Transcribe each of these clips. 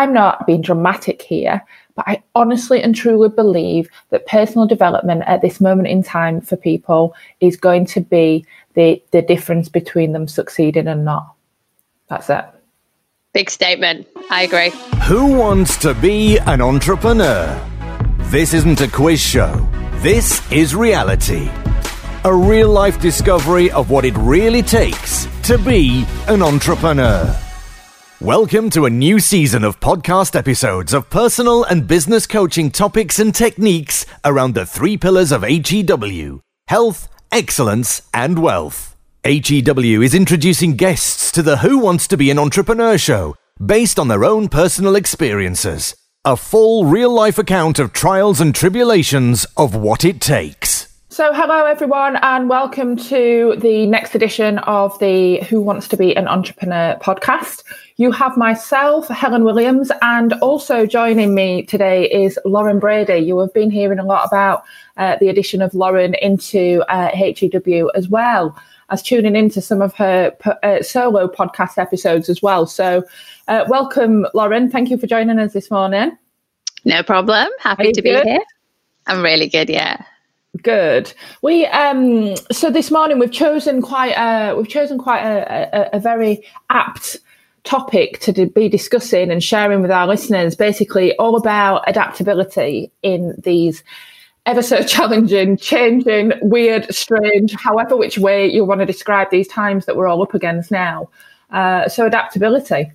I'm not being dramatic here, but I honestly and truly believe that personal development at this moment in time for people is going to be the, the difference between them succeeding and not. That's it. Big statement. I agree. Who wants to be an entrepreneur? This isn't a quiz show. This is reality. A real life discovery of what it really takes to be an entrepreneur. Welcome to a new season of podcast episodes of personal and business coaching topics and techniques around the three pillars of HEW health, excellence, and wealth. HEW is introducing guests to the Who Wants to Be an Entrepreneur show based on their own personal experiences. A full real life account of trials and tribulations of what it takes. So, hello everyone, and welcome to the next edition of the Who Wants to Be an Entrepreneur podcast. You have myself, Helen Williams, and also joining me today is Lauren Brady. You have been hearing a lot about uh, the addition of Lauren into uh, HEW as well as tuning into some of her uh, solo podcast episodes as well. So, uh, welcome, Lauren. Thank you for joining us this morning. No problem. Happy to good? be here. I'm really good. Yeah. Good. We um so this morning we've chosen quite a we've chosen quite a, a, a very apt topic to be discussing and sharing with our listeners. Basically, all about adaptability in these ever so challenging, changing, weird, strange, however which way you want to describe these times that we're all up against now. Uh, so adaptability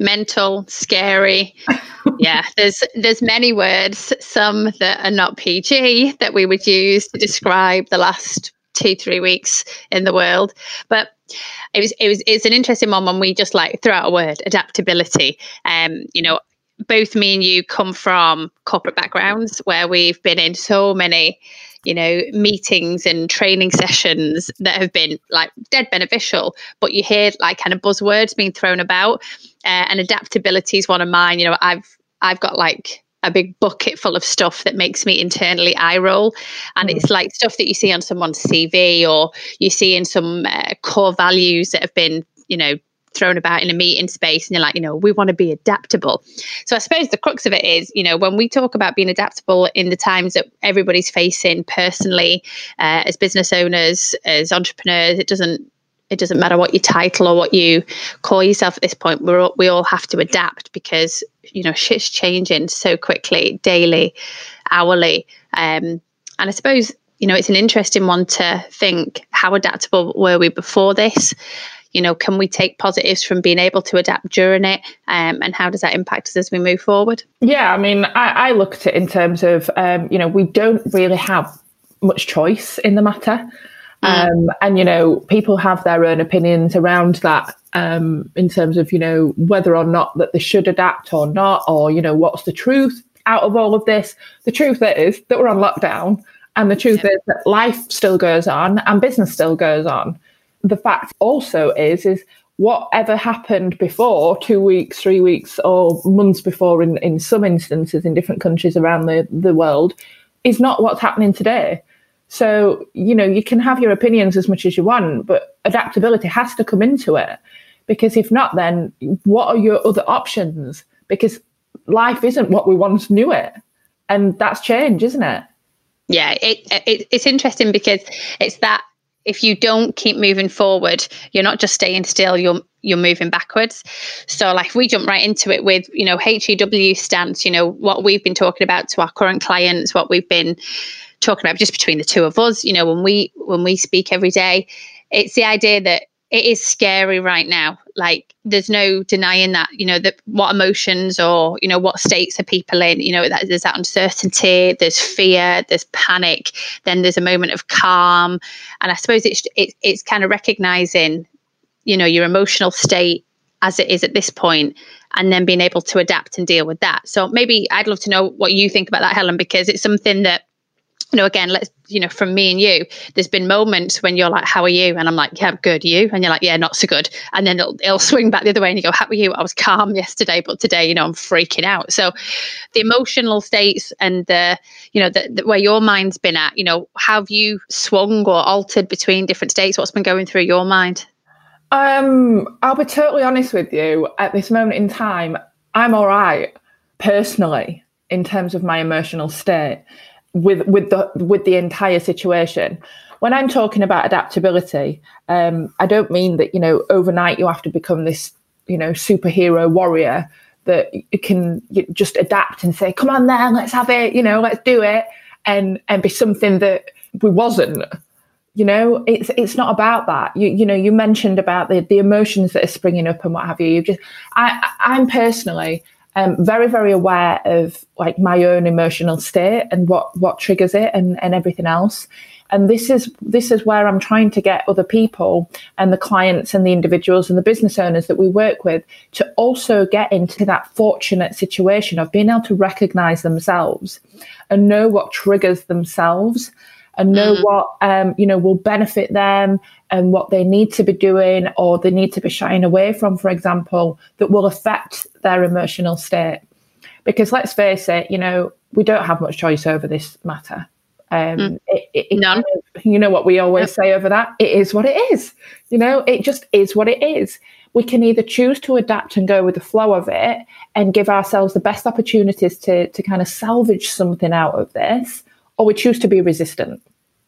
mental, scary. yeah, there's there's many words, some that are not PG that we would use to describe the last two three weeks in the world, but. It was it was it's an interesting one when we just like throw out a word adaptability. Um, you know, both me and you come from corporate backgrounds where we've been in so many you know, meetings and training sessions that have been like dead beneficial, but you hear like kind of buzzwords being thrown about. Uh, and adaptability is one of mine. You know, I've I've got like a big bucket full of stuff that makes me internally eye roll. And mm. it's like stuff that you see on someone's CV or you see in some uh, core values that have been, you know, thrown about in a meeting space and you're like you know we want to be adaptable. So i suppose the crux of it is you know when we talk about being adaptable in the times that everybody's facing personally uh, as business owners as entrepreneurs it doesn't it doesn't matter what your title or what you call yourself at this point we're all, we all have to adapt because you know shit's changing so quickly daily hourly. Um, and i suppose you know it's an interesting one to think how adaptable were we before this you know, can we take positives from being able to adapt during it? Um, and how does that impact us as we move forward? Yeah, I mean, I, I look at it in terms of, um, you know, we don't really have much choice in the matter. Mm. Um, and, you know, people have their own opinions around that um, in terms of, you know, whether or not that they should adapt or not, or, you know, what's the truth out of all of this. The truth is that we're on lockdown. And the truth yeah. is that life still goes on and business still goes on the fact also is is whatever happened before two weeks three weeks or months before in, in some instances in different countries around the, the world is not what's happening today. So you know you can have your opinions as much as you want but adaptability has to come into it. Because if not then what are your other options? Because life isn't what we once knew it. And that's change isn't it? Yeah it, it, it's interesting because it's that if you don't keep moving forward, you're not just staying still, you're you're moving backwards. So like we jump right into it with, you know, HEW stance, you know, what we've been talking about to our current clients, what we've been talking about just between the two of us, you know, when we when we speak every day, it's the idea that it is scary right now. Like there's no denying that, you know, that what emotions or, you know, what states are people in, you know, that there's that uncertainty, there's fear, there's panic, then there's a moment of calm. And I suppose it's it, it's kind of recognizing, you know, your emotional state as it is at this point and then being able to adapt and deal with that. So maybe I'd love to know what you think about that, Helen, because it's something that you know, again, let's, you know, from me and you, there's been moments when you're like, how are you? And I'm like, yeah, good. You? And you're like, yeah, not so good. And then it'll, it'll swing back the other way and you go, how are you? I was calm yesterday, but today, you know, I'm freaking out. So the emotional states and the, you know, the, the, where your mind's been at, you know, have you swung or altered between different states? What's been going through your mind? Um, I'll be totally honest with you. At this moment in time, I'm all right personally in terms of my emotional state with with the with the entire situation. When I'm talking about adaptability, um, I don't mean that you know overnight you have to become this you know superhero warrior that you can just adapt and say, "Come on, then, let's have it," you know, let's do it, and and be something that we wasn't. You know, it's it's not about that. You you know, you mentioned about the the emotions that are springing up and what have you. You just, I I'm personally um, very very aware of like my own emotional state and what what triggers it and and everything else. And this is this is where i'm trying to get other people and the clients and the individuals and the business owners that we work with to also get into that fortunate situation of being able to recognize themselves and know what triggers themselves and know mm-hmm. what um, you know will benefit them and what they need to be doing or they need to be shying away from for example that will affect their emotional state because let's face it you know we don't have much choice over this matter um, mm. it, it, it None. You know what we always yep. say over that? It is what it is. You know, it just is what it is. We can either choose to adapt and go with the flow of it and give ourselves the best opportunities to, to kind of salvage something out of this, or we choose to be resistant.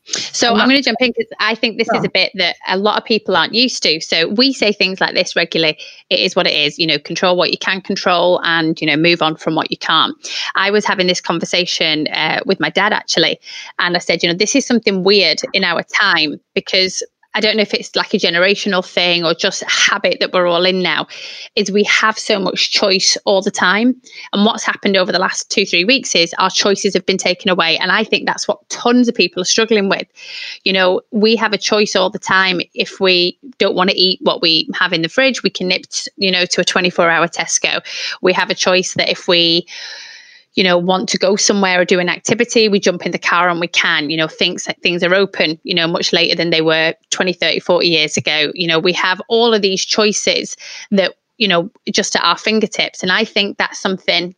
So I'm going to jump in because I think this is a bit that a lot of people aren't used to. So we say things like this regularly. It is what it is. You know, control what you can control, and you know, move on from what you can't. I was having this conversation uh, with my dad actually, and I said, you know, this is something weird in our time because I don't know if it's like a generational thing or just a habit that we're all in now, is we have so much choice all the time. And what's happened over the last two, three weeks is our choices have been taken away. And I think that's what tons of people are struggling with. You know, we have a choice all the time. If we don't want to eat what we have in the fridge, we can nip, you know, to a 24 hour Tesco. We have a choice that if we, you know, want to go somewhere or do an activity, we jump in the car and we can, you know, things things are open, you know, much later than they were 20, 30, 40 years ago. You know, we have all of these choices that, you know, just at our fingertips. And I think that's something,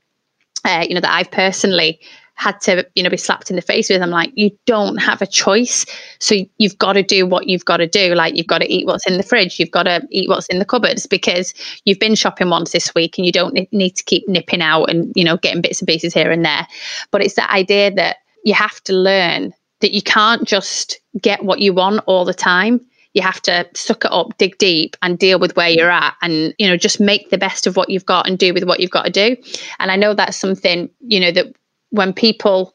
uh, you know, that I've personally had to you know be slapped in the face with i'm like you don't have a choice. So you've got to do what you've got to do. Like you've got to eat what's in the fridge. You've got to eat what's in the cupboards because you've been shopping once this week and you don't need to keep nipping out and you know getting bits and pieces here and there. But it's that idea that you have to learn that you can't just get what you want all the time. You have to suck it up, dig deep, and deal with where you're at, and you know just make the best of what you've got and do with what you've got to do. And I know that's something you know that when people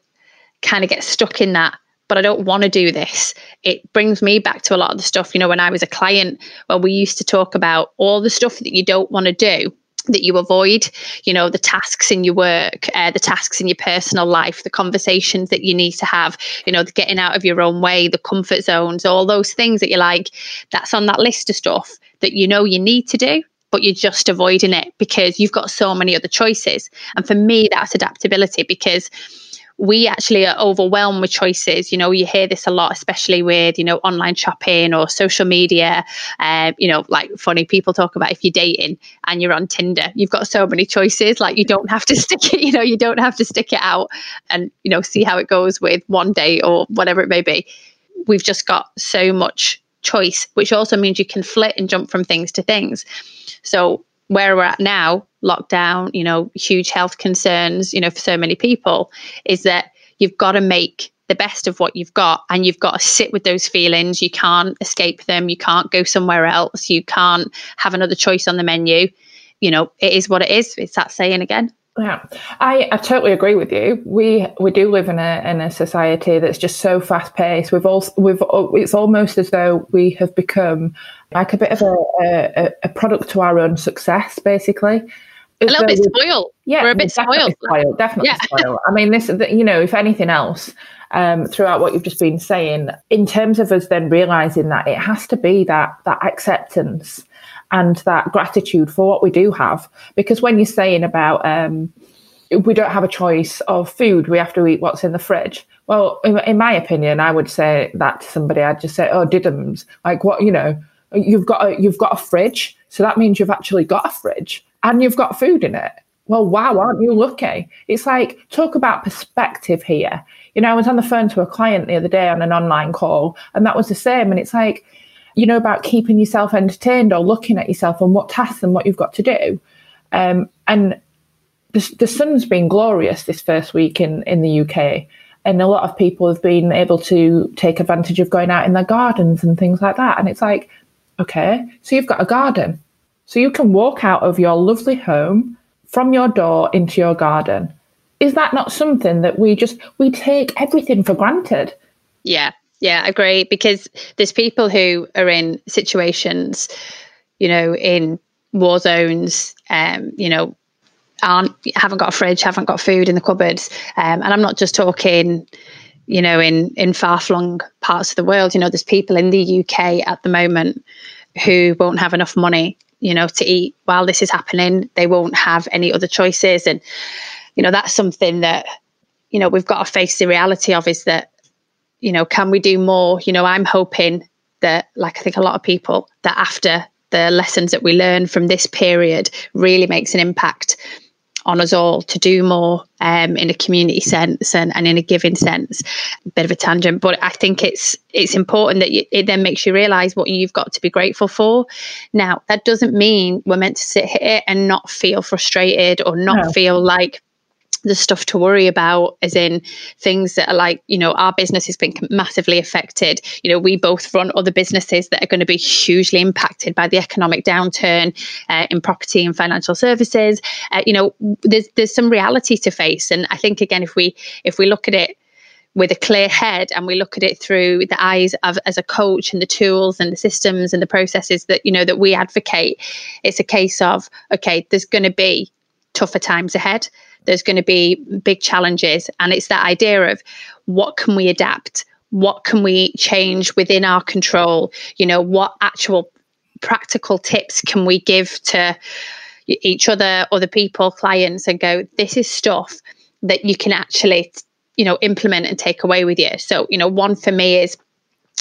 kind of get stuck in that but I don't want to do this. It brings me back to a lot of the stuff, you know, when I was a client, where we used to talk about all the stuff that you don't want to do that you avoid, you know, the tasks in your work, uh, the tasks in your personal life, the conversations that you need to have, you know, the getting out of your own way, the comfort zones, all those things that you're like, that's on that list of stuff that you know you need to do but you're just avoiding it because you've got so many other choices. And for me, that's adaptability because we actually are overwhelmed with choices. You know, you hear this a lot, especially with, you know, online shopping or social media. Um, you know, like funny people talk about if you're dating and you're on Tinder, you've got so many choices. Like you don't have to stick it, you know, you don't have to stick it out and, you know, see how it goes with one date or whatever it may be. We've just got so much choice, which also means you can flit and jump from things to things. So where we're at now, lockdown, you know, huge health concerns, you know, for so many people, is that you've got to make the best of what you've got and you've got to sit with those feelings. You can't escape them. You can't go somewhere else. You can't have another choice on the menu. You know, it is what it is. It's that saying again. Yeah, I, I totally agree with you. We we do live in a in a society that's just so fast paced. We've all we've it's almost as though we have become like a bit of a a, a product to our own success, basically. A little bit spoiled. Yeah, we're a bit definitely spoiled. spoiled definitely yeah. spoiled. I mean, this you know, if anything else, um, throughout what you've just been saying, in terms of us then realizing that it has to be that that acceptance and that gratitude for what we do have. Because when you're saying about um, we don't have a choice of food, we have to eat what's in the fridge. Well, in, in my opinion, I would say that to somebody. I'd just say, "Oh, diddums!" Like what you know, you've got a, you've got a fridge, so that means you've actually got a fridge and you've got food in it. Well, wow, aren't you lucky? It's like talk about perspective here. You know, I was on the phone to a client the other day on an online call, and that was the same. And it's like you know, about keeping yourself entertained or looking at yourself and what tasks and what you've got to do. Um, and the, the sun's been glorious this first week in, in the UK. And a lot of people have been able to take advantage of going out in their gardens and things like that. And it's like, okay, so you've got a garden. So you can walk out of your lovely home from your door into your garden. Is that not something that we just we take everything for granted? Yeah, yeah, I agree. Because there's people who are in situations, you know, in war zones, um, you know, aren't haven't got a fridge, haven't got food in the cupboards, um, and I'm not just talking, you know, in in far flung parts of the world. You know, there's people in the UK at the moment who won't have enough money, you know, to eat while this is happening. They won't have any other choices, and you know, that's something that you know we've got to face the reality of is that you know, can we do more? You know, I'm hoping that, like I think a lot of people, that after the lessons that we learn from this period really makes an impact on us all to do more um, in a community sense and, and in a giving sense. A bit of a tangent, but I think it's it's important that you, it then makes you realise what you've got to be grateful for. Now, that doesn't mean we're meant to sit here and not feel frustrated or not no. feel like the stuff to worry about as in things that are like you know our business has been massively affected. You know we both run other businesses that are going to be hugely impacted by the economic downturn uh, in property and financial services. Uh, you know there's there's some reality to face. And i think again if we if we look at it with a clear head and we look at it through the eyes of as a coach and the tools and the systems and the processes that you know that we advocate it's a case of okay there's going to be tougher times ahead there's going to be big challenges. And it's that idea of what can we adapt? What can we change within our control? You know, what actual practical tips can we give to each other, other people, clients, and go, this is stuff that you can actually, you know, implement and take away with you. So, you know, one for me is,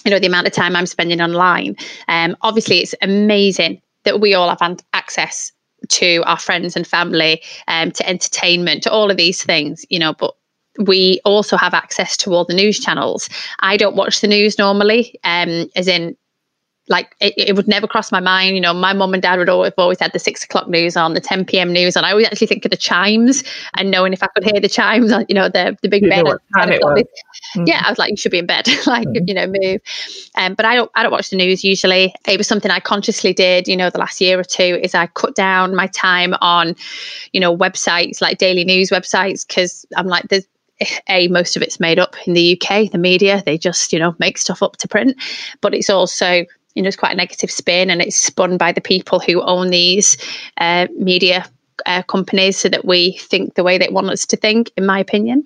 you know, the amount of time I'm spending online. Um, obviously, it's amazing that we all have access to our friends and family, um, to entertainment, to all of these things, you know, but we also have access to all the news channels. I don't watch the news normally, um, as in like it, it, would never cross my mind. You know, my mum and dad would always, always had the six o'clock news on, the 10 p.m. news on. I always actually think of the chimes and knowing if I could hear the chimes, you know, the, the big you bed. Mm. Yeah, I was like, you should be in bed, like, mm. you know, move. Um, but I don't, I don't watch the news usually. It was something I consciously did, you know, the last year or two is I cut down my time on, you know, websites like daily news websites because I'm like, there's, a most of it's made up in the UK the media they just you know make stuff up to print but it's also you know, it's quite a negative spin and it's spun by the people who own these uh, media uh, companies so that we think the way they want us to think, in my opinion.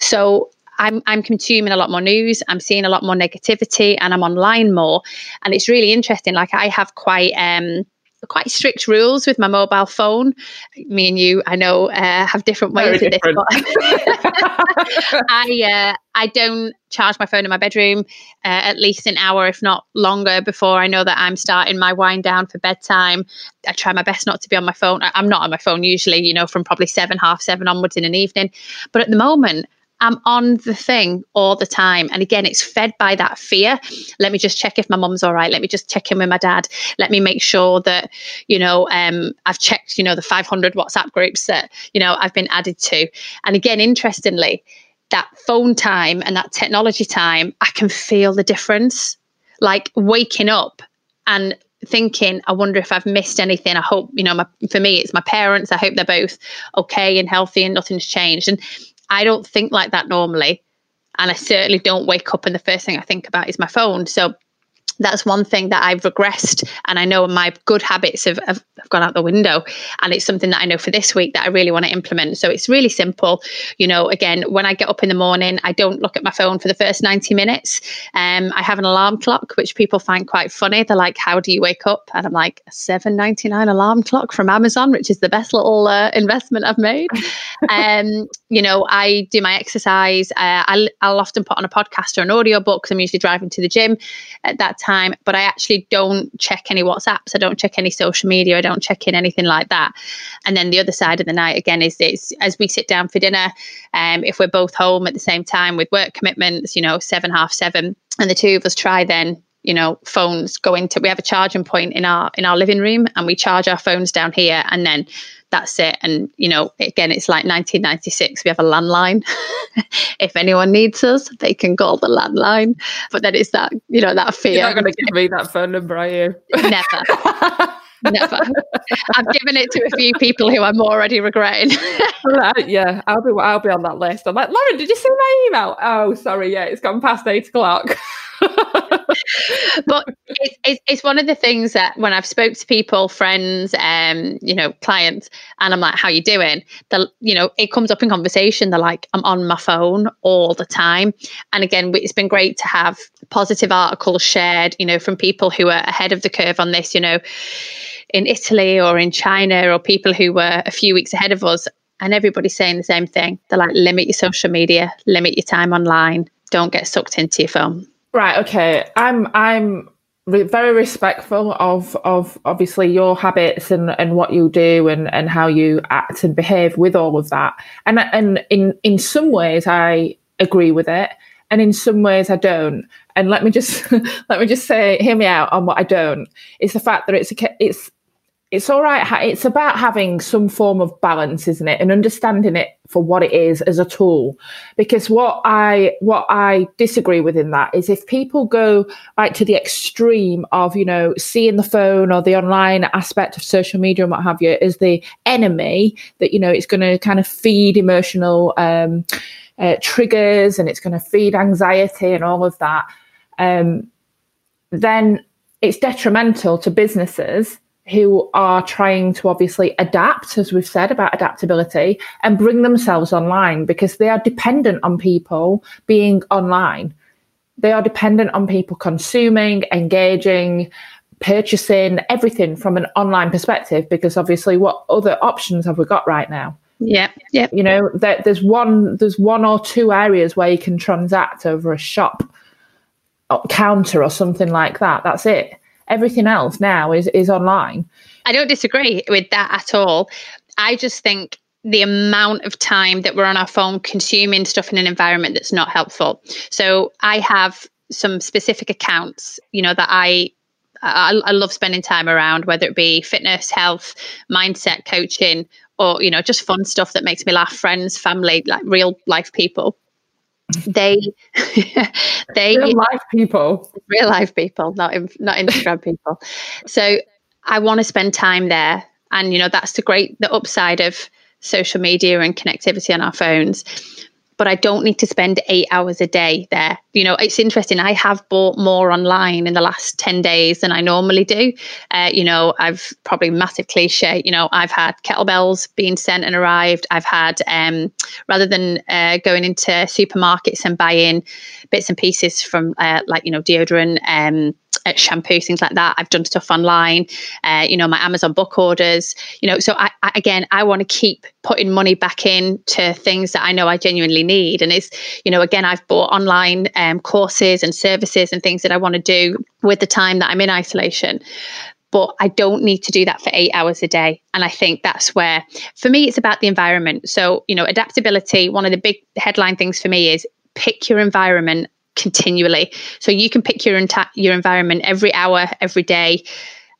So I'm, I'm consuming a lot more news. I'm seeing a lot more negativity and I'm online more. And it's really interesting. Like I have quite, um, quite strict rules with my mobile phone. Me and you, I know, uh, have different ways Very of different. this. I uh, I don't charge my phone in my bedroom uh, at least an hour, if not longer, before I know that I'm starting my wind down for bedtime. I try my best not to be on my phone. I'm not on my phone usually, you know, from probably seven, half seven onwards in an evening. But at the moment, I'm on the thing all the time. And again, it's fed by that fear. Let me just check if my mum's all right. Let me just check in with my dad. Let me make sure that, you know, um, I've checked, you know, the 500 WhatsApp groups that, you know, I've been added to. And again, interestingly, that phone time and that technology time, I can feel the difference. Like waking up and thinking, I wonder if I've missed anything. I hope, you know, my, for me, it's my parents. I hope they're both okay and healthy and nothing's changed. And I don't think like that normally. And I certainly don't wake up and the first thing I think about is my phone. So that's one thing that I've regressed. And I know my good habits have, have, have, gone out the window. And it's something that I know for this week that I really want to implement. So it's really simple. You know, again, when I get up in the morning, I don't look at my phone for the first 90 minutes. Um, I have an alarm clock, which people find quite funny. They're like, how do you wake up? And I'm like, a 7.99 alarm clock from Amazon, which is the best little uh, investment I've made. um, you know, I do my exercise. Uh, I, I'll often put on a podcast or an audio book I'm usually driving to the gym at that time time, but I actually don't check any WhatsApps. I don't check any social media. I don't check in anything like that. And then the other side of the night again is this: as we sit down for dinner, um, if we're both home at the same time with work commitments, you know, seven half seven, and the two of us try then you know phones go into we have a charging point in our in our living room and we charge our phones down here and then that's it and you know again it's like 1996 we have a landline if anyone needs us they can call the landline but then it's that you know that fear you're not going to give me that phone number are you never Never. I've given it to a few people who I'm already regretting. right, uh, yeah, I'll be I'll be on that list. I'm like, Lauren, did you see my email? Oh, sorry, yeah, it's gone past eight o'clock. But it's, it's, it's, one of the things that when I've spoke to people, friends, um, you know, clients, and I'm like, "How you doing?" The you know, it comes up in conversation. They're like, "I'm on my phone all the time," and again, it's been great to have positive articles shared, you know, from people who are ahead of the curve on this. You know, in Italy or in China or people who were a few weeks ahead of us. And everybody's saying the same thing. They're like, limit your social media, limit your time online, don't get sucked into your phone. Right. Okay. I'm I'm very respectful of of obviously your habits and and what you do and and how you act and behave with all of that. And and in in some ways I agree with it, and in some ways I don't. And let me just let me just say, hear me out on what I don't. It's the fact that it's a it's it's all right. It's about having some form of balance, isn't it? And understanding it for what it is as a tool. Because what I what I disagree with in that is if people go right to the extreme of, you know, seeing the phone or the online aspect of social media and what have you as the enemy, that, you know, it's going to kind of feed emotional um, uh, triggers and it's going to feed anxiety and all of that, um, then it's detrimental to businesses who are trying to obviously adapt, as we've said about adaptability, and bring themselves online because they are dependent on people being online. They are dependent on people consuming, engaging, purchasing, everything from an online perspective because obviously what other options have we got right now? Yeah, yeah. You know, there, there's one there's one or two areas where you can transact over a shop uh, counter or something like that. That's it everything else now is is online. I don't disagree with that at all. I just think the amount of time that we're on our phone consuming stuff in an environment that's not helpful. So I have some specific accounts, you know, that I I, I love spending time around, whether it be fitness, health, mindset coaching, or you know, just fun stuff that makes me laugh. Friends, family, like real life people they they real life people. Real life people not not instagram people. So i want to spend time there. And you know that's the great the upside of social media and connectivity on our phones but I don't need to spend eight hours a day there. You know, it's interesting. I have bought more online in the last 10 days than I normally do. Uh, you know, I've probably massive cliche, you know, I've had kettlebells being sent and arrived. I've had, um, rather than uh, going into supermarkets and buying bits and pieces from uh, like, you know, deodorant, um, shampoo, things like that. I've done stuff online, uh, you know, my Amazon book orders, you know. So I, I again, I want to keep putting money back in to things that I know I genuinely need. And it's, you know, again, I've bought online um, courses and services and things that I want to do with the time that I'm in isolation but I don't need to do that for eight hours a day. And I think that's where, for me, it's about the environment. So, you know, adaptability, one of the big headline things for me is pick your environment continually. So you can pick your enta- your environment every hour, every day.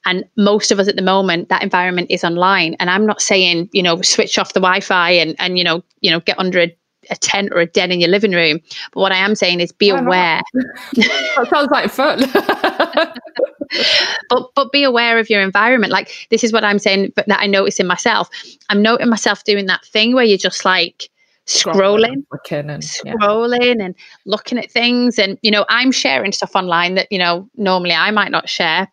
And most of us at the moment, that environment is online. And I'm not saying, you know, switch off the Wi-Fi and and you know, you know, get under a, a tent or a den in your living room. But what I am saying is be aware. that sounds like fun. but but be aware of your environment. Like this is what I'm saying, but that I notice in myself. I'm noting myself doing that thing where you're just like scrolling, scrolling, and, scrolling and looking at things. And, you know, I'm sharing stuff online that, you know, normally I might not share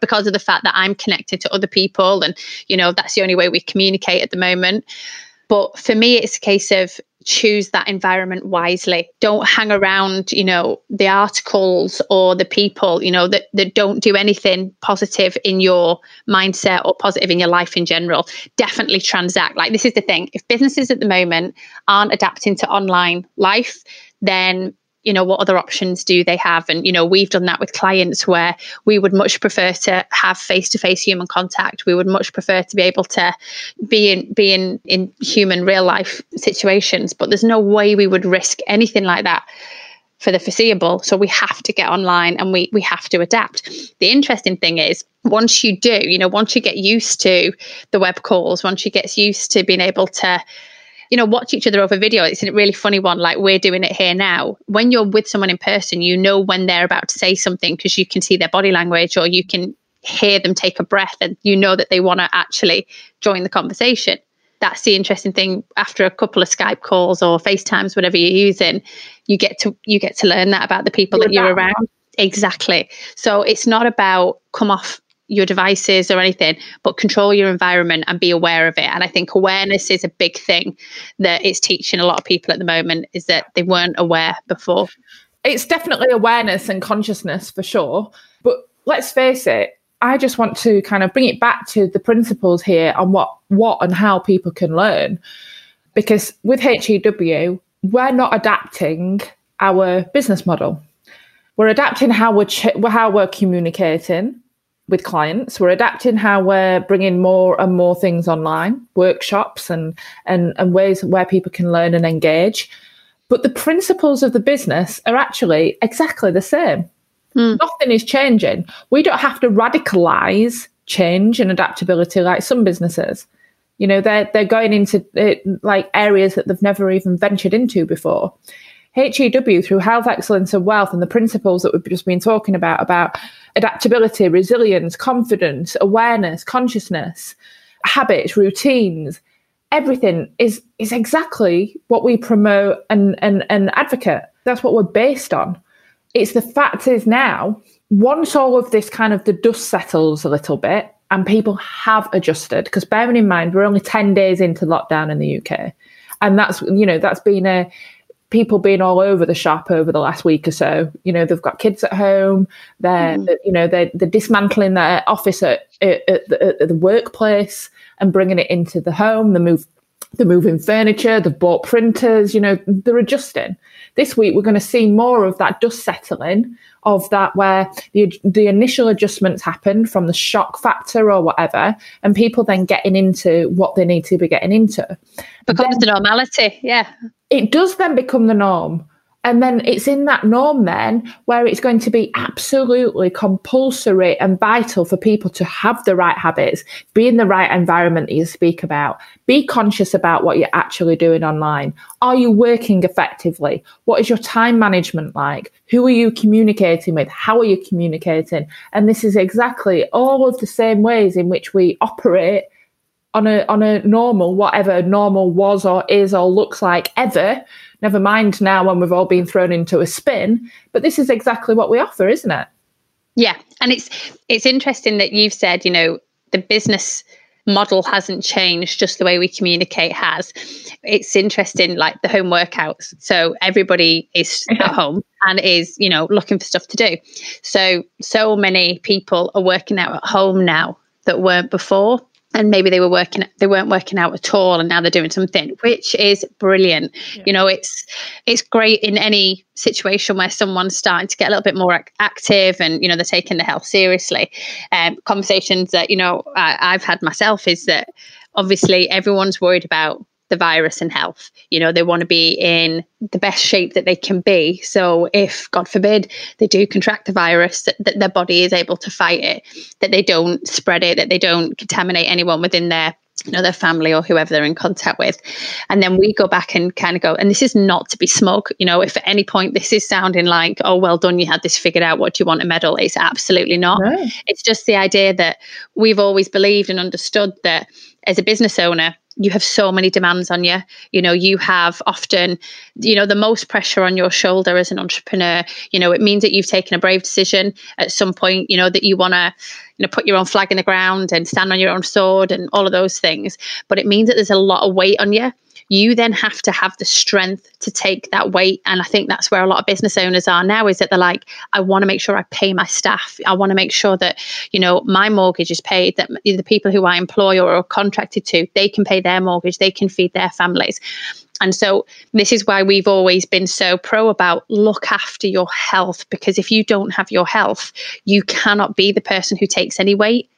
because of the fact that I'm connected to other people. And, you know, that's the only way we communicate at the moment. But for me, it's a case of choose that environment wisely. Don't hang around, you know, the articles or the people, you know, that, that don't do anything positive in your mindset or positive in your life in general. Definitely transact. Like this is the thing. If businesses at the moment aren't adapting to online life, then you know what other options do they have and you know we've done that with clients where we would much prefer to have face-to-face human contact we would much prefer to be able to be in be in in human real life situations but there's no way we would risk anything like that for the foreseeable. So we have to get online and we we have to adapt. The interesting thing is once you do, you know, once you get used to the web calls, once you get used to being able to you know, watch each other over video. It's a really funny one, like we're doing it here now. When you're with someone in person, you know when they're about to say something because you can see their body language or you can hear them take a breath and you know that they want to actually join the conversation that's the interesting thing after a couple of Skype calls or FaceTimes, whatever you're using, you get to you get to learn that about the people you're that you're around. Exactly. So it's not about come off your devices or anything, but control your environment and be aware of it. And I think awareness is a big thing that it's teaching a lot of people at the moment is that they weren't aware before. It's definitely awareness and consciousness for sure. But let's face it, I just want to kind of bring it back to the principles here on what what and how people can learn. Because with HEW, we're not adapting our business model. We're adapting how we're ch- how we're communicating with clients. We're adapting how we're bringing more and more things online, workshops and and and ways where people can learn and engage. But the principles of the business are actually exactly the same. Mm. Nothing is changing. We don't have to radicalize change and adaptability like some businesses. You know, they're they're going into it, uh, like areas that they've never even ventured into before. HEW through health excellence and wealth and the principles that we've just been talking about about adaptability, resilience, confidence, awareness, consciousness, habits, routines, everything is is exactly what we promote and and, and advocate. That's what we're based on it's the fact is now, once all of this kind of the dust settles a little bit and people have adjusted, because bearing in mind, we're only 10 days into lockdown in the UK. And that's, you know, that's been a, people being all over the shop over the last week or so. You know, they've got kids at home. They're, mm. you know, they're, they're dismantling their office at, at, at, the, at, the, workplace and bringing it into the home. They move, they're moving furniture. They've bought printers. You know, they're adjusting this week we're going to see more of that dust settling of that where the the initial adjustments happen from the shock factor or whatever and people then getting into what they need to be getting into becomes then, the normality yeah it does then become the norm and then it's in that norm then where it's going to be absolutely compulsory and vital for people to have the right habits, be in the right environment that you speak about, be conscious about what you're actually doing online. Are you working effectively? What is your time management like? Who are you communicating with? How are you communicating? And this is exactly all of the same ways in which we operate on a on a normal, whatever normal was or is or looks like ever Never mind now when we've all been thrown into a spin. But this is exactly what we offer, isn't it? Yeah, and it's it's interesting that you've said, you know, the business model hasn't changed just the way we communicate has it's interesting like the home workouts so everybody is at home and is you know looking for stuff to do so so many people are working out at home now that weren't before and maybe they were working they weren't working out at all and now they're doing something which is brilliant yeah. you know it's it's great in any situation where someone's starting to get a little bit more active and you know they're taking their health seriously um, conversations that you know I, i've had myself is that obviously everyone's worried about the virus and health. You know, they want to be in the best shape that they can be. So if, God forbid, they do contract the virus, that, that their body is able to fight it, that they don't spread it, that they don't contaminate anyone within their you know their family or whoever they're in contact with and then we go back and kind of go and this is not to be smug you know if at any point this is sounding like oh well done you had this figured out what do you want a medal it's absolutely not no. it's just the idea that we've always believed and understood that as a business owner you have so many demands on you. You know you have often you know the most pressure on your shoulder as an entrepreneur. You know it means that you've taken a brave decision at some point you know that you want to you know put your own flag in the ground and stand on your own sword and all of those things. But it means that there's a lot of weight on you you then have to have the strength to take that weight. And i think that's where a lot of business owners are now is that they're like i want to make sure i pay my staff. I want to make sure that you know my mortgage is paid that the people who i employ or are contracted to they can pay their mortgage they can feed their families. And so this is why we've always been so pro about look after your health because if you don't have your health you cannot be the person who takes any weight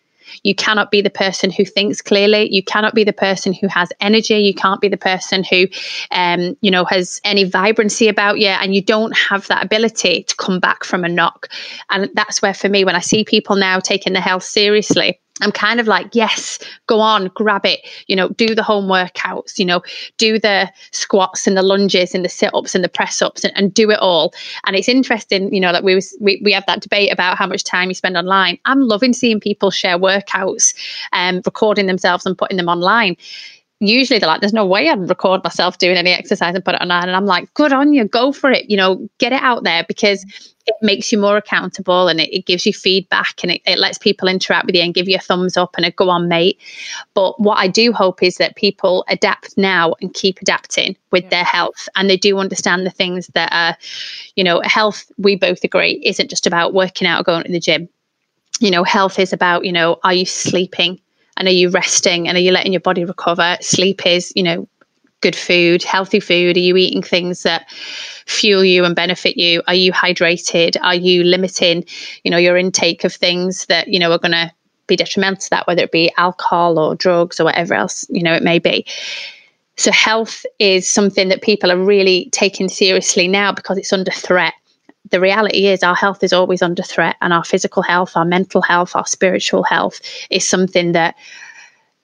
You cannot be the person who thinks clearly. You cannot be the person who has energy. You can't be the person who, um, you know, has any vibrancy about you, and you don't have that ability to come back from a knock. And that's where, for me, when I see people now taking their health seriously, I'm kind of like, yes, go on, grab it, you know, do the home workouts, you know, do the squats and the lunges and the sit ups and the press ups and, and, do it all. And it's interesting, you know, that we, we we have that debate about how much time you spend online. I'm loving seeing people share workouts and um, recording themselves and putting them online usually they're like, there's no way I'd record myself doing any exercise and put it online. And I'm like, good on you, go for it, you know, get it out there because it makes you more accountable and it, it gives you feedback and it, it lets people interact with you and give you a thumbs up and a go on, mate. But what I do hope is that people adapt now and keep adapting with yeah. their health and they do understand the things that are, you know, health, we both agree, isn't just about working out or going to the gym. You know, health is about, you know, are you sleeping? And are you resting? And are you letting your body recover? Sleep is you know good food healthy food. Are you eating things that fuel you and benefit you? Are you hydrated? Are you limiting you know your intake of things that you know are going to be detrimental to that whether it be alcohol or drugs or whatever else you know it may be? So health is something that people are really taking seriously now because it's under threat the reality is our health is always under threat and our physical health our mental health our spiritual health is something that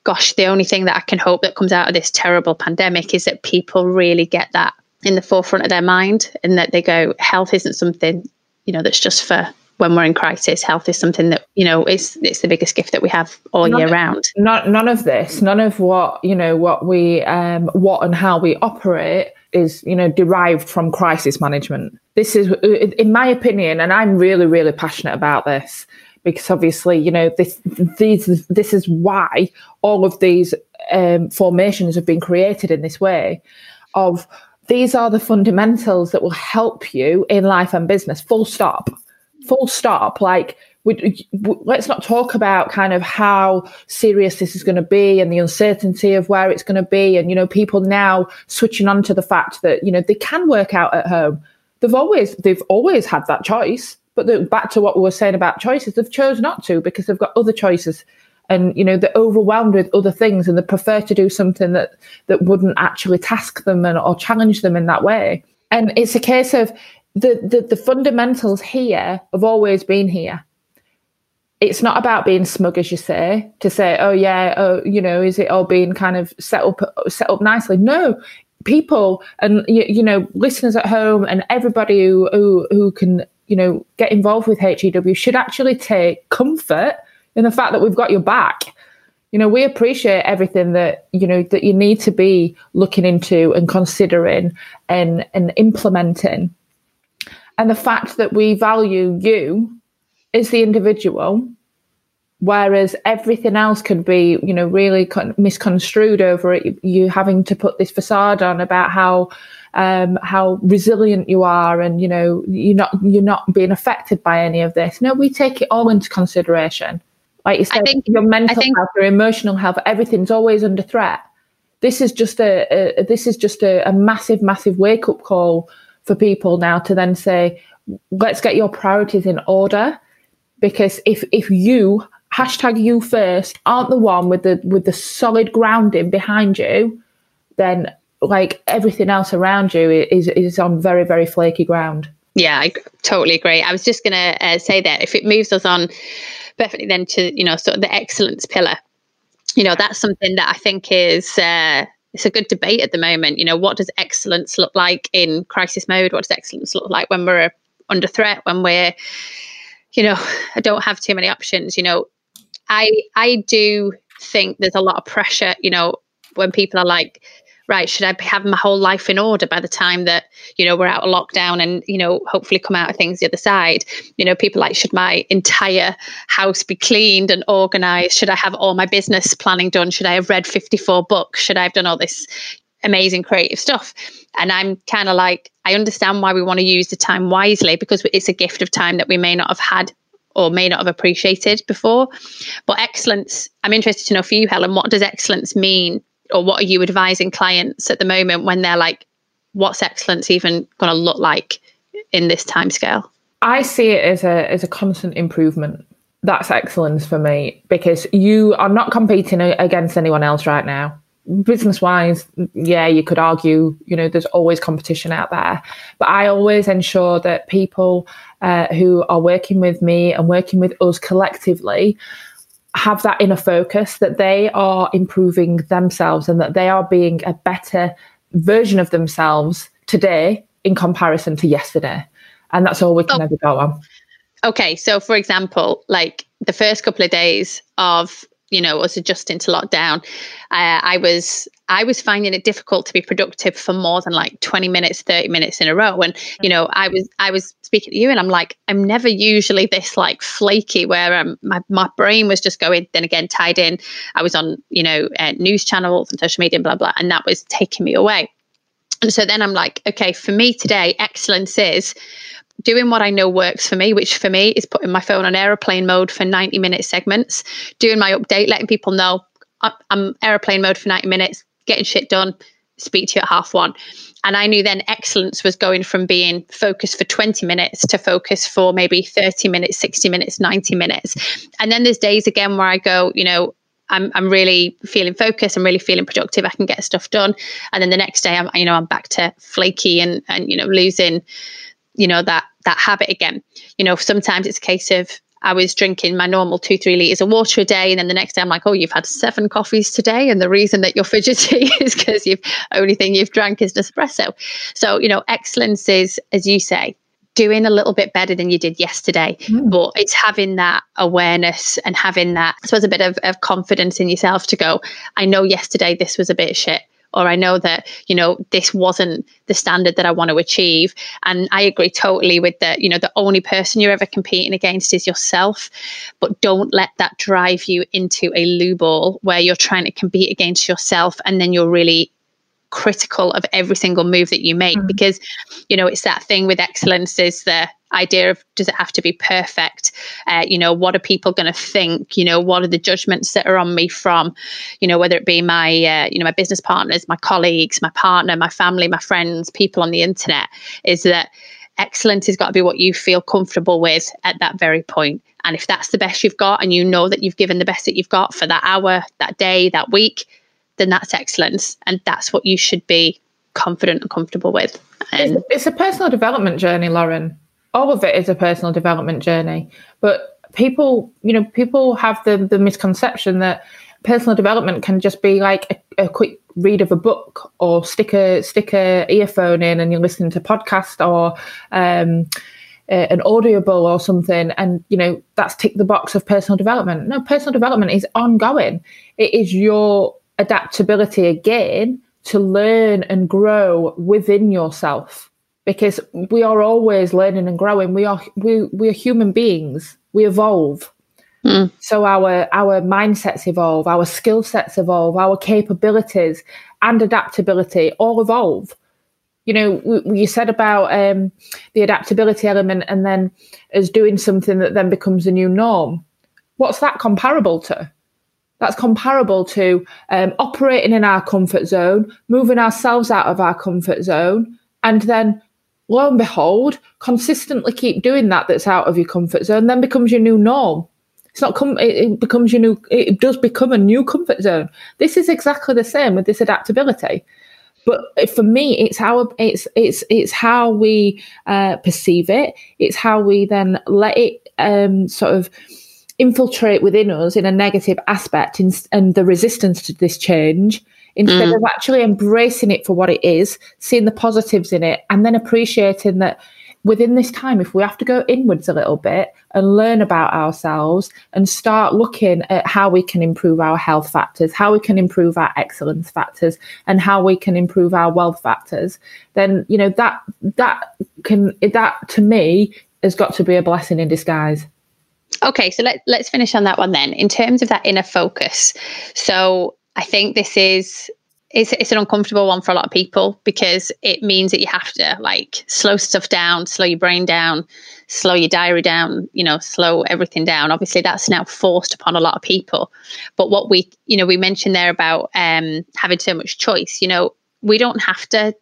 gosh the only thing that i can hope that comes out of this terrible pandemic is that people really get that in the forefront of their mind and that they go health isn't something you know that's just for when we're in crisis. Health is something that you know is it's the biggest gift that we have all none, year round. Not, none of this none of what you know what we um what and how we operate is you know derived from crisis management. This is in my opinion and i'm really really passionate about this because obviously you know this these this is why all of these um, formations have been created in this way of these are the fundamentals that will help you in life and business full stop. Full stop. Like we, let's not talk about kind of how serious this is going to be and the uncertainty of where it's going to be and you know people now switching on to the fact that you know they can work out at home. They've always they've always had that choice but the, back to what we were saying about choices they've chose not to because they've got other choices and you know they're overwhelmed with other things and they prefer to do something that that wouldn't actually task them and or challenge them in that way. And it's a case of the, the, the fundamentals here have always been here it's not about being smug, as you say, to say, oh yeah, oh, you know, is it all being kind of set up set up nicely? No, people and you, you know, listeners at home and everybody who, who who can you know get involved with HEW should actually take comfort in the fact that we've got your back. You know, we appreciate everything that you know that you need to be looking into and considering and and implementing, and the fact that we value you is the individual whereas everything else can be you know really misconstrued over it. You having to put this facade on about how um, how resilient you are and you know you're not you're not being affected by any of this. No we take it all into consideration. Like you said think, your mental think, health your emotional health everything's always under threat. This is just a, a this is just a, a massive massive wake up call for people now to then say let's get your priorities in order because if if you hashtag you first aren't the one with the with the solid grounding behind you, then like everything else around you is is on very very flaky ground. Yeah, I totally agree. I was just going to uh, say that if it moves us on perfectly then to you know sort of the excellence pillar, you know that's something that I think is. Uh, it's a good debate at the moment. You know, what does excellence look like in crisis mode? What does excellence look like when we're under threat? When we're you know, I don't have too many options. You know, I I do think there's a lot of pressure. You know, when people are like, right, should I have my whole life in order by the time that you know we're out of lockdown and you know hopefully come out of things the other side? You know, people like, should my entire house be cleaned and organized? Should I have all my business planning done? Should I have read 54 books? Should I have done all this amazing creative stuff? And I'm kind of like, I understand why we want to use the time wisely because it's a gift of time that we may not have had or may not have appreciated before. But excellence, I'm interested to know for you, Helen, what does excellence mean? Or what are you advising clients at the moment when they're like, what's excellence even going to look like in this time scale? I see it as a as a constant improvement. that's excellence for me because you are not competing against anyone else right now business wise, yeah, you could argue, you know, there's always competition out there. But I always ensure that people uh, who are working with me and working with us collectively have that inner focus that they are improving themselves and that they are being a better version of themselves today in comparison to yesterday. And that's all we can oh. ever go on. Okay. So, for example, like the first couple of days of you know us adjusting to lockdown uh, i was i was finding it difficult to be productive for more than like 20 minutes 30 minutes in a row. And you know i was i was speaking to you and i'm like i'm never usually this like flaky where um, my, my brain was just going then again tied in. I was on you know uh, news channels and social media and blah blah and that was taking me away. And so then i'm like okay for me today excellence is doing what I know works for me, which for me is putting my phone on aeroplane mode for 90 minute segments, doing my update, letting people know I'm aeroplane mode for 90 minutes, getting shit done, speak to you at half one. And I knew then excellence was going from being focused for 20 minutes to focus for maybe 30 minutes, 60 minutes, 90 minutes. And then there's days again where I go, you know, I'm, I'm really feeling focused. I'm really feeling productive. I can get stuff done. And then the next day, I'm, you know, I'm back to flaky and, and, you know, losing you know that that habit again you know sometimes it's a case of I was drinking my normal two, three liters of water a day. And then the next day I'm like, oh, you've had seven coffees today. And the reason that you're fidgety is because you've only thing you've drank is espresso. So, you know, excellence is, as you say, doing a little bit better than you did yesterday. Mm. But it's having that awareness and having that, I suppose, a bit of, of confidence in yourself to go, I know yesterday this was a bit shit or I know that, you know, this wasn't the standard that I want to achieve. And I agree totally with that, you know, the only person you're ever competing against is yourself. But don't let that drive you into a loo ball where you're trying to compete against yourself and then you're really critical of every single move that you make mm-hmm. because you know it's that thing with excellence is the idea of does it have to be perfect? Uh, you know what are people going to think? You know what are the judgments that are on me from you know whether it be my uh, you know my business partners my colleagues my partner my family my friends people on the internet is that excellence has got to be what you feel comfortable with at that very point. And if that's the best you've got and you know that you've given the best that you've got for that hour that day that week then that's excellence and that's what you should be confident and comfortable with. And it's a personal development journey lauren. All of it is a personal development journey. But people, you know, people have the the misconception that personal development can just be like a, a quick read of a book or stick a stick a earphone in and you're listening to podcast or um, an audible or something and you know that's tick the box of personal development. No personal development is ongoing. It is your adaptability again to learn and grow within yourself because we are always learning and growing. We are we we are human beings. We evolve. Mm. So our our mindsets evolve, our skill sets evolve, our capabilities and adaptability all evolve. You know, you said about um, the adaptability element, and then as doing something that then becomes a new norm. What's that comparable to? That's comparable to um, operating in our comfort zone, moving ourselves out of our comfort zone, and then lo and behold, consistently keep doing that that's out of your comfort zone, then becomes your new norm. It's not come. It, it becomes your new. It does become a new comfort zone. This is exactly the same with this adaptability. But for me, it's how it's it's it's how we uh, perceive it. It's how we then let it um, sort of infiltrate within us in a negative aspect, in, and the resistance to this change instead mm. of actually embracing it for what it is, seeing the positives in it, and then appreciating that within this time, if we have to go inwards a little bit and learn about ourselves and start looking at how we can improve our health factors, how we can improve our excellence factors, and how we can improve our wealth factors, then you know that that can that to me has got to be a blessing in disguise. Okay, so let, let's finish on that one then. In terms of that inner focus, so I think this is it's it's an uncomfortable one for a lot of people because it means that you have to like slow stuff down, slow your brain down, slow your diary down, you know, slow everything down. Obviously, that's now forced upon a lot of people. But what we, you know, we mentioned there about um, having so much choice. You know, we don't have to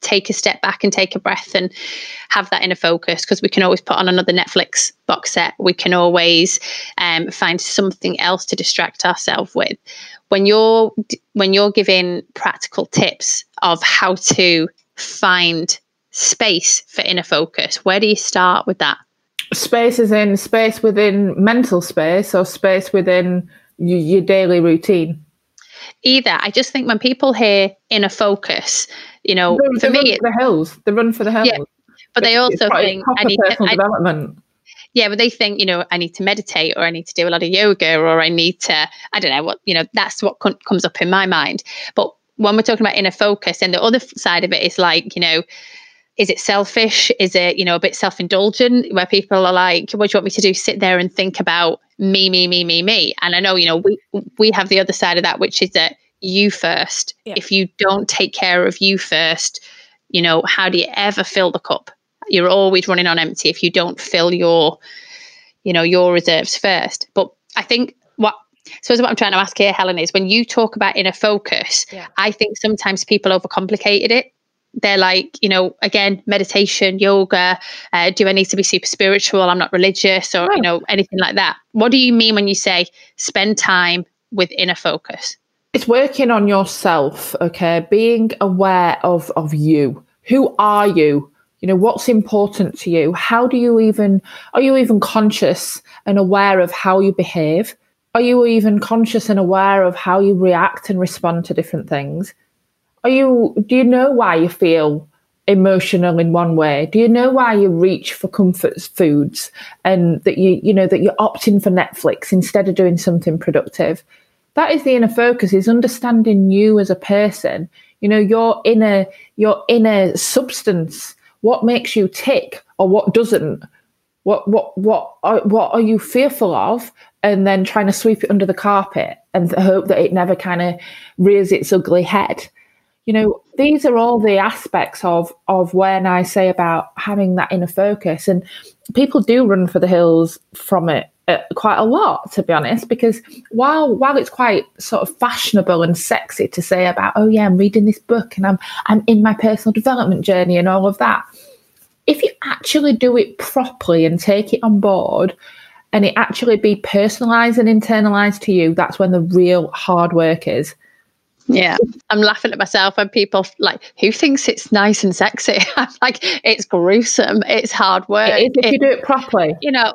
take a step back and take a breath and have that inner focus because we can always put on another Netflix box set. We can always um, find something else to distract ourselves with. When you're when you're giving practical tips of how to find space for inner focus, where do you start with that? Space is in space within mental space or space within your, your daily routine either. I just think when people hear inner focus, you know, they, for they me, the hills, they run for the hills. Yeah, but they also think I need personal to, development. Yeah, but they think you know I need to meditate or I need to do a lot of yoga or I need to I don't know what you know that's what com- comes up in my mind. But when we're talking about inner focus, and the other side of it is like you know is it selfish? Is it, you know, a bit self indulgent where people are like, what do you want me to do? Sit there and think about me, me, me, me, me. And I know, you know, we, we have the other side of that, which is that you first. Yeah. If you don't take care of you first, you know, how do you ever fill the cup? You're always running on empty if you don't fill your, you know, your reserves first. But I think what so what I'm trying to ask here, Helen, is when you talk about inner focus, yeah. I think sometimes people overcomplicated it they're like, you know, again, meditation, yoga. Uh, do I need to be super spiritual? I'm not religious, or you know, anything like that. What do you mean when you say spend time with inner focus? It's working on yourself, okay? Being aware of of you. Who are you? You know, what's important to you? How do you even are you even conscious and aware of how you behave? Are you even conscious and aware of how you react and respond to different things? Are you do you know why you feel emotional in one way? Do you know why you reach for comfort foods and that you you know that you're opting for netflix instead of doing something productive? That is the inner focus is understanding you as a person. You know your inner your inner substance what makes you tick or what doesn't? What what what are, what are you fearful of? And then trying to sweep it under the carpet and hope that it never kind of rears its ugly head you know these are all the aspects of of when i say about having that inner focus. And people do run for the hills from it uh, quite a lot to be honest because while while it's quite sort of fashionable and sexy to say about oh yeah i'm reading this book and i'm i'm in my personal development journey and all of that if you actually do it properly and take it on board and it actually be personalized and internalized to you that's when the real hard work is yeah, I'm laughing at myself when people like, who thinks it's nice and sexy? I'm like, it's gruesome. It's hard work. It is if it, you do it properly. You know,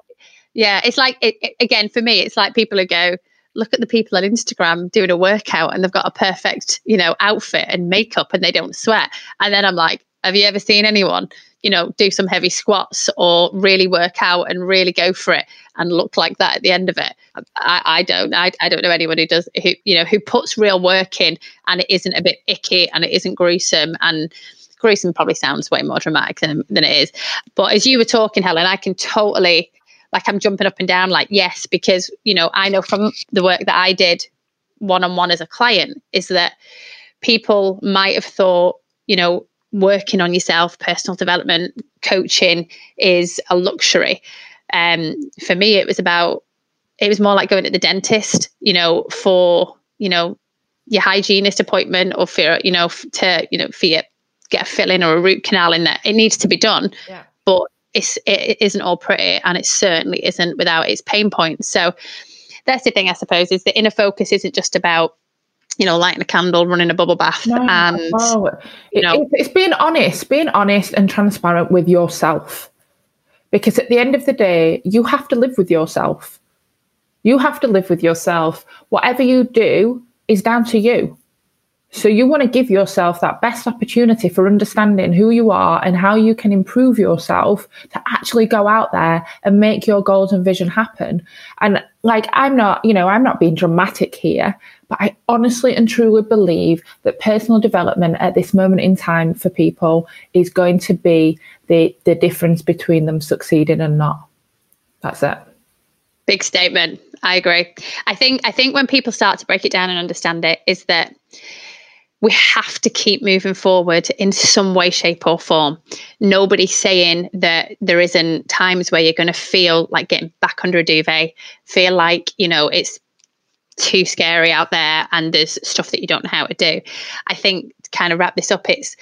yeah, it's like, it, it, again, for me, it's like people who go, look at the people on Instagram doing a workout and they've got a perfect, you know, outfit and makeup and they don't sweat. And then I'm like, have you ever seen anyone you know, do some heavy squats or really work out and really go for it and look like that at the end of it. I, I don't. I, I don't know anyone who does who you know who puts real work in and it isn't a bit icky and it isn't gruesome and gruesome probably sounds way more dramatic than, than it is. But as you were talking, Helen, I can totally like I'm jumping up and down like yes because you know I know from the work that I did one on one as a client is that people might have thought you know working on yourself, personal development, coaching is a luxury. Um, for me, it was about, it was more like going to the dentist, you know, for, you know, your hygienist appointment or for, you know, to, you know, for your, get a filling or a root canal in there. It needs to be done. Yeah. But it's, it isn't all pretty and it certainly isn't without its pain points. So that's the thing, I suppose, is the inner focus isn't just about you know, lighting a candle, running a bubble bath, no, and oh, you know, it, it's being honest, being honest and transparent with yourself. Because at the end of the day, you have to live with yourself. You have to live with yourself. Whatever you do is down to you. So you want to give yourself that best opportunity for understanding who you are and how you can improve yourself to actually go out there and make your goals and vision happen. And like, I'm not, you know, I'm not being dramatic here, but I honestly and truly believe that personal development at this moment in time for people is going to be the, the difference between them succeeding and not. That's it. Big statement. I agree. I think I think when people start to break it down and understand it is that we have to keep moving forward in some way, shape, or form. Nobody's saying that there isn't times where you're going to feel like getting back under a duvet, feel like, you know, it's too scary out there and there's stuff that you don't know how to do. I think to kind of wrap this up, it's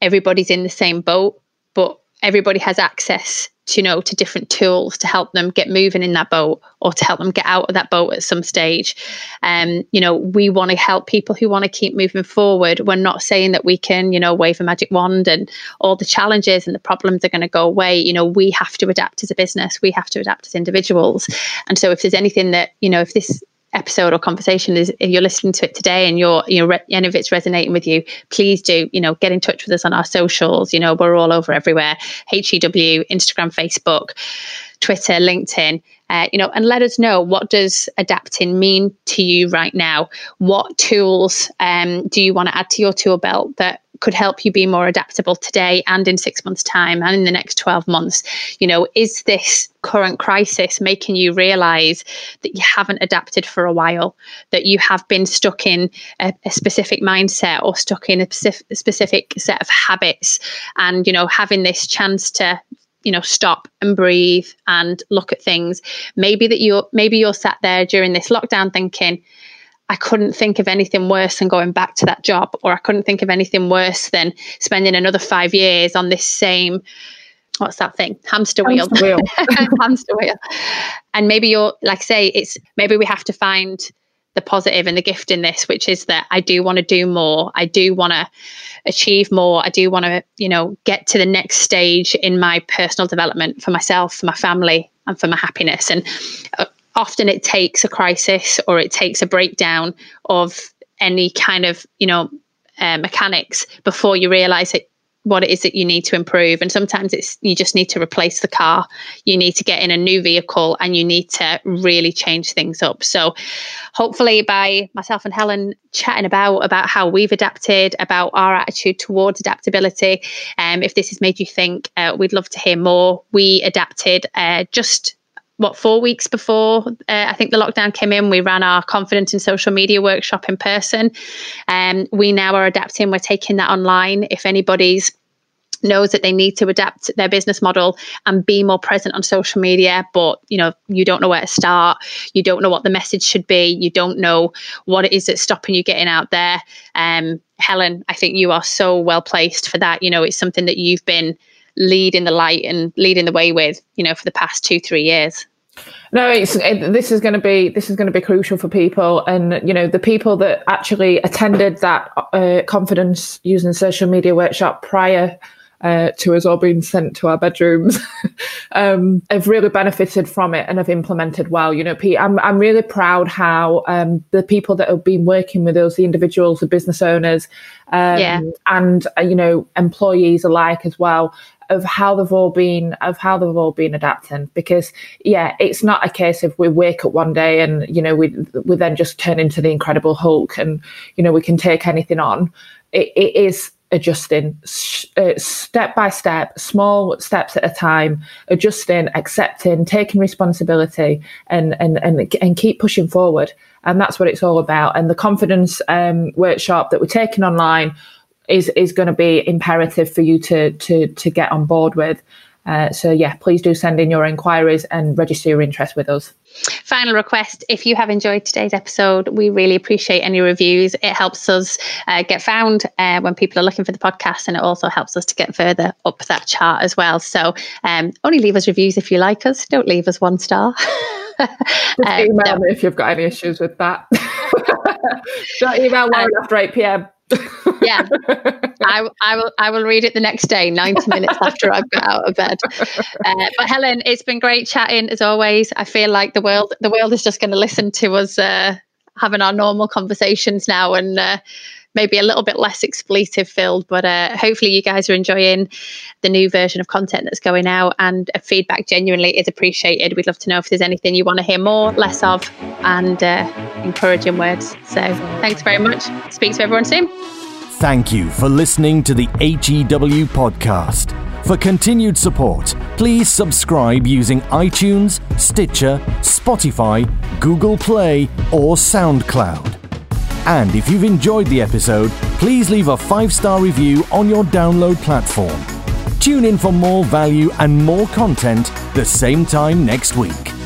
everybody's in the same boat, but everybody has access to you know to different tools to help them get moving in that boat or to help them get out of that boat at some stage. Um, you know we want to help people who want to keep moving forward. We're not saying that we can you know wave a magic wand and all the challenges and the problems are going to go away. You know we have to adapt as a business. We have to adapt as individuals. And so if there's anything that you know if this episode or conversation is if you're listening to it today and you're you know re- and if it's resonating with you please do you know get in touch with us on our socials. You know we're all over everywhere. Hew instagram facebook twitter linkedin uh, you know and let us know what does adapting mean to you right now. What tools um, do you want to add to your tool belt that could help you be more adaptable today and in six months' time and in the next 12 months. You know, is this current crisis making you realize that you haven't adapted for a while, that you have been stuck in a, a specific mindset or stuck in a specific, specific set of habits? And, you know, having this chance to you know stop and breathe and look at things maybe that you're maybe you're sat there during this lockdown thinking I couldn't think of anything worse than going back to that job, or I couldn't think of anything worse than spending another five years on this same what's that thing? Hamster wheel. Hamster wheel, hamster wheel. and maybe you're like I say it's maybe we have to find the positive and the gift in this which is that I do want to do more. I do want to achieve more. I do want to you know get to the next stage in my personal development for myself for my family and for my happiness. And uh, often it takes a crisis or it takes a breakdown of any kind of you know uh, mechanics before you realize it what it is that you need to improve. And sometimes it's you just need to replace the car. You need to get in a new vehicle and you need to really change things up. So hopefully by myself and helen chatting about about how we've adapted about our attitude towards adaptability um, if this has made you think uh, we'd love to hear more. We adapted uh, just what four weeks before uh, I think the lockdown came in, we ran our confidence in social media workshop in person. Um, we now are adapting. We're taking that online. If anybody's knows that they need to adapt their business model and be more present on social media but you know you don't know where to start you don't know what the message should be you don't know what it is that's stopping you getting out there um, helen i think you are so well placed for that you know it's something that you've been leading the light and leading the way with you know for the past two three years no, it's it, this is going to be this is going to be crucial for people, and you know the people that actually attended that uh, confidence using social media workshop prior uh, to us all being sent to our bedrooms um, have really benefited from it and have implemented well. You know, I'm I'm really proud how um, the people that have been working with us, the individuals, the business owners, um, yeah. and uh, you know employees alike as well, of how they've all been of how they've all been adapting. Because yeah it's not a case of we wake up one day and you know we we then just turn into the incredible hulk and you know we can take anything on. It, it is adjusting uh, step by step small steps at a time adjusting accepting taking responsibility and and and, and keep pushing forward. And that's what it's all about. And the confidence um, workshop that we're taking online is is going to be imperative for you to to to get on board with. Uh, so yeah, please do send in your inquiries and register your interest with us. Final request: If you have enjoyed today's episode, we really appreciate any reviews. It helps us uh, get found uh, when people are looking for the podcast, and it also helps us to get further up that chart as well. So, um, only leave us reviews if you like us. Don't leave us one star. Just um, email no. me if you've got any issues with that. Don't email Lauren um, after eight pm yeah, I, I will. I will read it the next day, ninety minutes after I've got out of bed. Uh, but Helen, it's been great chatting as always. I feel like the world, the world is just going to listen to us uh, having our normal conversations now, and uh, maybe a little bit less expletive filled. But uh, hopefully, you guys are enjoying the new version of content that's going out, and feedback genuinely is appreciated. We'd love to know if there's anything you want to hear more, less of, and uh, encouraging words. So, thanks very much. Speak to everyone soon. Thank you for listening to the HEW podcast. For continued support, please subscribe using iTunes, Stitcher, Spotify, Google Play, or SoundCloud. And if you've enjoyed the episode, please leave a five star review on your download platform. Tune in for more value and more content the same time next week.